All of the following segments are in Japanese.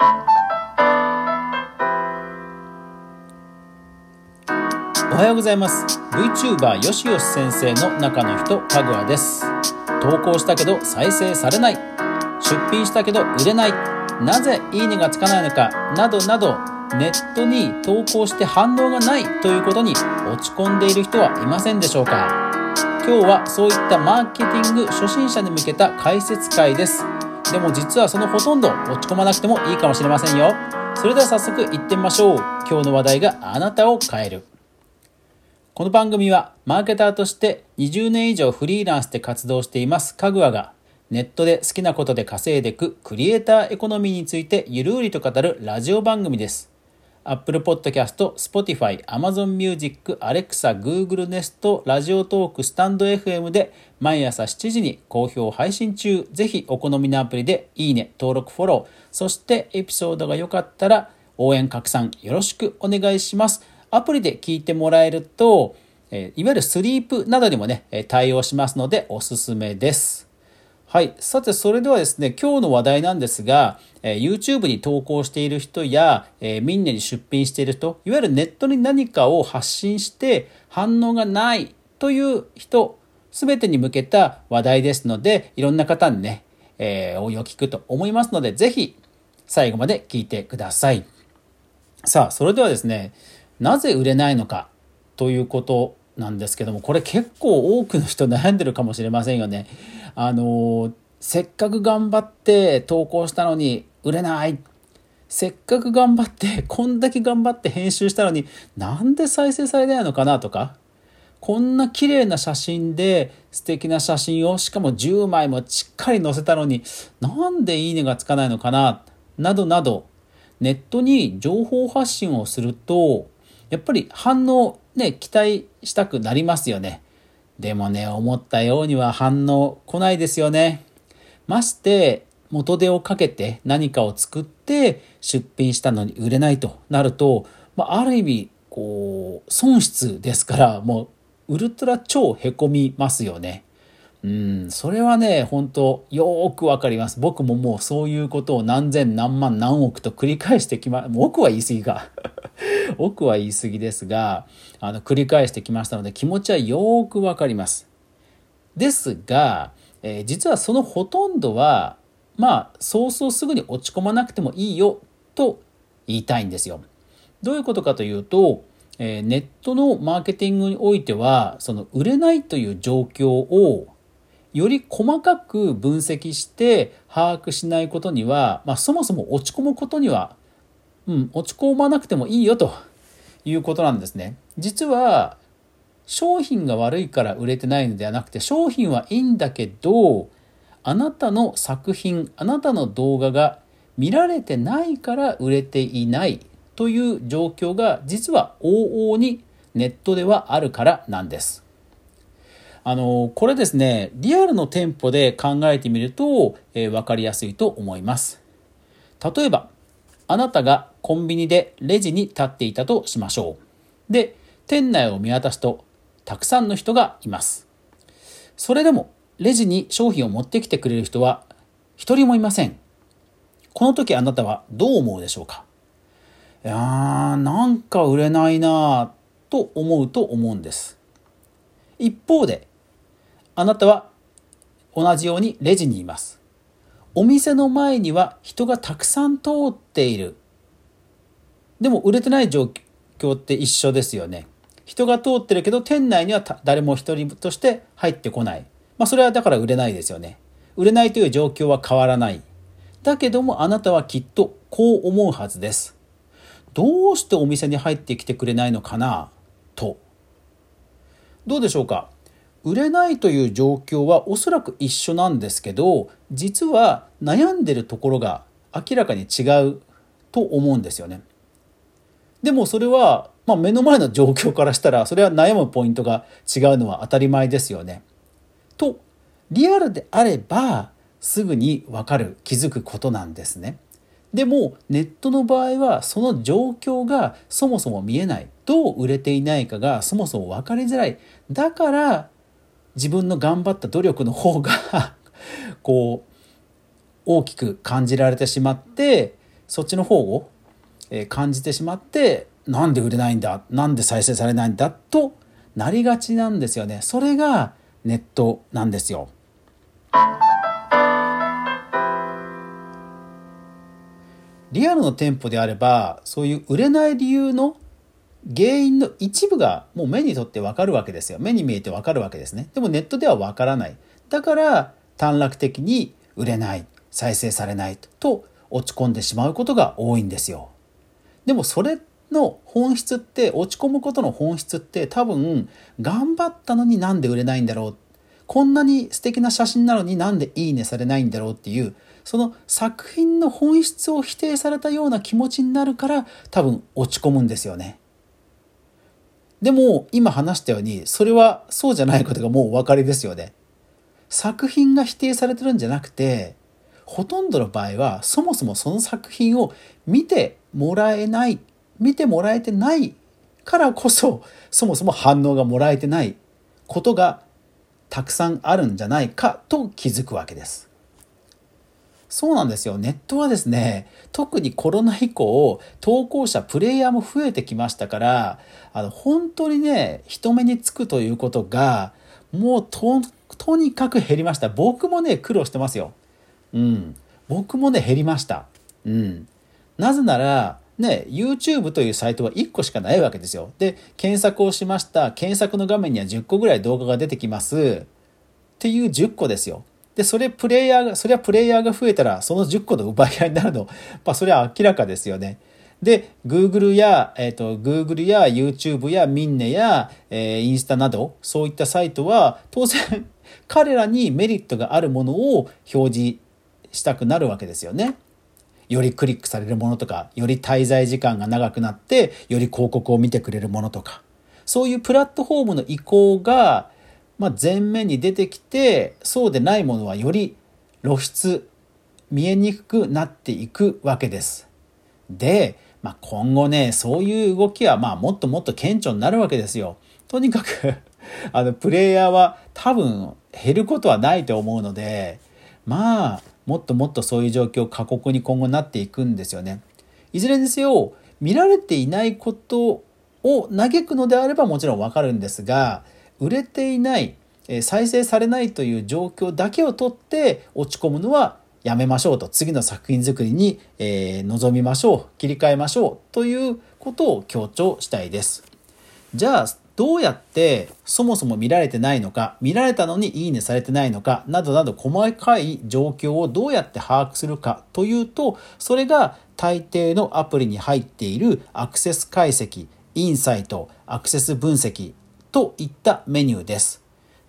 おはようございます。VTuber よしよし先生の中の人かぐわです。投稿したけど再生されない。出品したけど売れない。なぜいいねがつかないのかなどなどネットに投稿して反応がない。ということに落ち込んでいる人はいませんでしょうか。今日はそういったマーケティング初心者に向けた解説会です。でも実はそのほとんど落ち込まなくてもいいかもしれませんよ。それでは早速行ってみましょう。今日の話題があなたを変える。この番組はマーケターとして20年以上フリーランスで活動していますかぐわがネットで好きなことで稼いでいくクリエイターエコノミーについてゆるりと語るラジオ番組です。Apple Podcast、Spotify、Amazon Music、Alexa、Google Nest、ラジオトーク、スタンド FM で毎朝7時に好評配信中。ぜひお好みのアプリでいいね、登録、フォロー、そしてエピソードが良かったら応援拡散よろしくお願いします。アプリで聞いてもらえると、いわゆるスリープなどにもね、対応しますのでおすすめです。はい。さて、それではですね、今日の話題なんですが、え YouTube に投稿している人や、えみんなに出品している人、いわゆるネットに何かを発信して反応がないという人、すべてに向けた話題ですので、いろんな方にね、えー、応用聞くと思いますので、ぜひ最後まで聞いてください。さあ、それではですね、なぜ売れないのかということなんですけどもこれ結構多くの人悩んでるかもしれませんよね。あのせっかく頑張って投稿したのに売れないせっかく頑張ってこんだけ頑張って編集したのになんで再生されないのかなとかこんな綺麗な写真で素敵な写真をしかも10枚もしっかり載せたのになんでいいねがつかないのかななどなどネットに情報発信をするとやっぱり反応ね、期待したくなりますよね。でもね、思ったようには反応来ないですよね。まして、元手をかけて何かを作って出品したのに売れないとなると、まあ、ある意味、こう、損失ですから、もう、ウルトラ超へこみますよね。うん、それはね、本当よーくわかります。僕ももうそういうことを何千何万何億と繰り返してきま、もう億は言い過ぎか。億は言い過ぎですが、あの、繰り返してきましたので気持ちはよくわかります。ですが、えー、実はそのほとんどは、まあ、そうそうすぐに落ち込まなくてもいいよと言いたいんですよ。どういうことかというと、えー、ネットのマーケティングにおいては、その売れないという状況をより細かく分析して把握しないことには、まあ、そもそも落ち込むことには、うん、落ち込まなくてもいいよということなんですね。実は商品が悪いから売れてないのではなくて商品はいいんだけどあなたの作品あなたの動画が見られてないから売れていないという状況が実は往々にネットではあるからなんです。あの、これですね、リアルの店舗で考えてみると、えー、分かりやすいと思います。例えば、あなたがコンビニでレジに立っていたとしましょう。で、店内を見渡すと、たくさんの人がいます。それでも、レジに商品を持ってきてくれる人は一人もいません。この時あなたはどう思うでしょうか？いやー、なんか売れないなぁと思うと思うんです。一方で、あなたは同じようにレジにいます。お店の前には人がたくさん通っている。でも売れてない状況って一緒ですよね。人が通ってるけど店内には誰も一人として入ってこない。まあそれはだから売れないですよね。売れないという状況は変わらない。だけどもあなたはきっとこう思うはずです。どうしてお店に入ってきてくれないのかなと。どうでしょうか？売れないという状況はおそらく一緒なんですけど実は悩んでるところが明らかに違うと思うんですよね。でもそれは、まあ、目の前の状況からしたらそれは悩むポイントが違うのは当たり前ですよね。とリアルであればすぐに分かる気づくことなんですね。でもネットの場合はその状況がそもそも見えないどう売れていないかがそもそも分かりづらいだから自分の頑張った努力の方が こう大きく感じられてしまってそっちの方を感じてしまってなんで売れないんだなんで再生されないんだとなりがちなんですよね。それがネットなんですよ。リアルの店舗であればそういう売れない理由の原因の一部がもう目にとってわかるわけですよ。目に見えてわかるわけですね。でもネットではわからない。だから短絡的に売れない。再生されない。と落ち込んでしまうことが多いんですよ。でもそれの本質って落ち込むことの本質って多分頑張ったのになんで売れないんだろう。こんなに素敵な写真なのになんでいいねされないんだろうっていうその作品の本質を否定されたような気持ちになるから多分落ち込むんですよね。でも今話したようにそれはそうじゃないことがもうお分かりですよね。作品が否定されてるんじゃなくてほとんどの場合はそもそもその作品を見てもらえない見てもらえてないからこそそもそも反応がもらえてないことがたくさんあるんじゃないかと気づくわけです。そうなんですよ。ネットはですね、特にコロナ以降、投稿者、プレイヤーも増えてきましたから、あの、本当にね、人目につくということが、もうと、とにかく減りました。僕もね、苦労してますよ。うん。僕もね、減りました。うん。なぜなら、ね、YouTube というサイトは1個しかないわけですよ。で、検索をしました。検索の画面には10個ぐらい動画が出てきます。っていう10個ですよ。で、それプレイヤーが、それはプレイヤーが増えたら、その10個の奪い合いになるの、まあ、それは明らかですよね。で、Google や、えっ、ー、と、Google や YouTube やミンネや、えー、インスタなど、そういったサイトは、当然、彼らにメリットがあるものを表示したくなるわけですよね。よりクリックされるものとか、より滞在時間が長くなって、より広告を見てくれるものとか、そういうプラットフォームの移行が、まあ、前面に出てきてそうでないものはより露出見えにくくなっていくわけです。で、まあ、今後ねそういう動きはまあもっともっと顕著になるわけですよ。とにかく あのプレイヤーは多分減ることはないと思うのでまあもっともっとそういう状況過酷に今後なっていくんですよね。いずれにせよ見られていないことを嘆くのであればもちろんわかるんですが売れていない再生されないという状況だけをとって落ち込むのはやめましょうと。次の作品作りに、えー、臨みましょう。切り替えましょう。ということを強調したいです。じゃあどうやってそもそも見られてないのか見られたのにいいねされてないのかなどなど細かい状況をどうやって把握するかというとそれが大抵のアプリに入っているアクセス解析インサイトアクセス分析といったメニューです。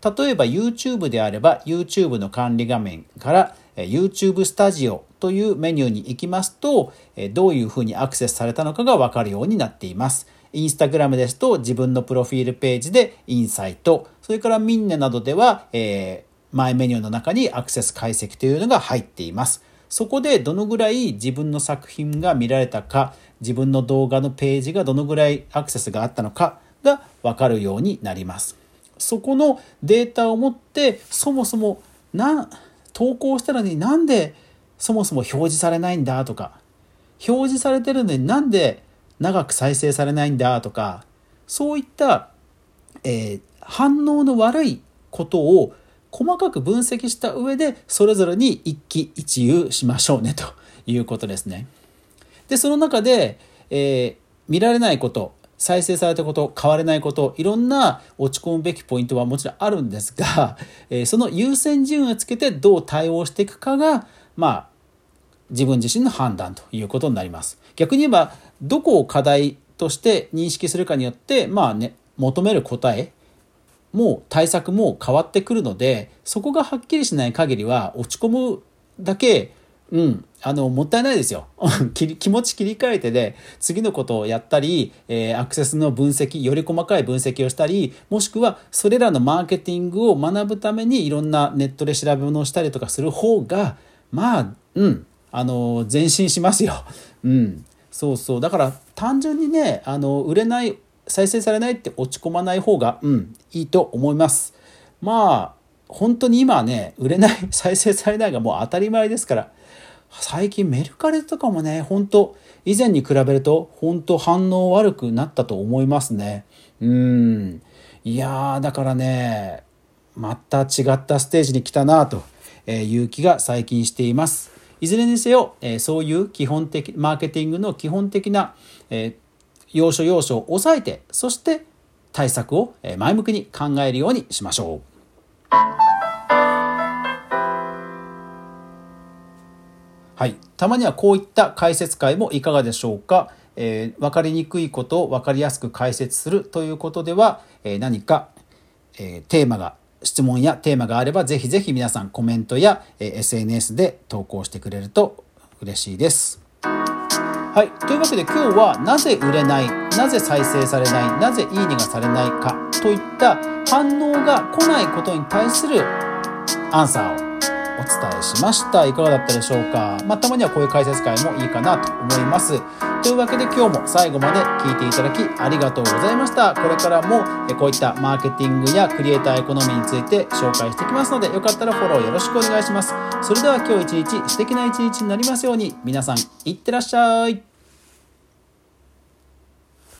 例えば YouTube であれば YouTube の管理画面から YouTube スタジオというメニューに行きますとどういうふうにアクセスされたのかがわかるようになっています。インスタグラムですと自分のプロフィールページでインサイト、それからミンネなどでは、えー、マイメニューの中にアクセス解析というのが入っています。そこでどのぐらい自分の作品が見られたか、自分の動画のページがどのぐらいアクセスがあったのかがわかるようになります。そこのデータを持ってそもそもな投稿したのになんでそもそも表示されないんだとか表示されてるのになんで長く再生されないんだとかそういった、えー、反応の悪いことを細かく分析した上でそれぞれに一喜一憂しましょうねということですね。でその中で、えー、見られないこと再生されたこと、変われないこと、いろんな落ち込むべきポイントはもちろんあるんですが、えー、その優先順位をつけてどう対応していくかが、まあ、自分自身の判断ということになります。逆に言えば、どこを課題として認識するかによって、まあね、求める答えも対策も変わってくるので、そこがはっきりしない限りは落ち込むだけうん、あの、もったいないですよ。気持ち切り替えてで、次のことをやったり、えー、アクセスの分析、より細かい分析をしたり、もしくは、それらのマーケティングを学ぶために、いろんなネットで調べ物をしたりとかする方が、まあ、うん、あの、前進しますよ。うん。そうそう。だから、単純にね、あの、売れない、再生されないって落ち込まない方が、うん、いいと思います。まあ、本当に今はね、売れない、再生されないがもう当たり前ですから、最近メルカリとかもね、本当以前に比べると本当反応悪くなったと思いますね。うん。いやー、だからね、また違ったステージに来たなという気が最近しています。いずれにせよ、そういう基本的、マーケティングの基本的な、要所要所を押さえて、そして対策を前向きに考えるようにしましょう。はい。たまにはこういった解説会もいかがでしょうか？えー、分かりにくいことを分かりやすく解説するということでは、えー、何か、えー、テーマが質問やテーマがあればぜひぜひ皆さんコメントや、え SNS で投稿してくれると嬉しいです。はい。というわけで今日はなぜ売れない、なぜ再生されない、なぜいいねがされないかといった反応が来ないことに対するアンサーをお伝えしました。いかがだったでしょうか？まあ、たまにはこういう解説会もいいかなと思います。というわけで今日も最後まで聞いていただきありがとうございました。これからもこういったマーケティングやクリエイターエコノミーについて紹介していきますので、よかったらフォローよろしくお願いします。それでは今日一日素敵な一日になりますように、皆さんいってらっしゃい。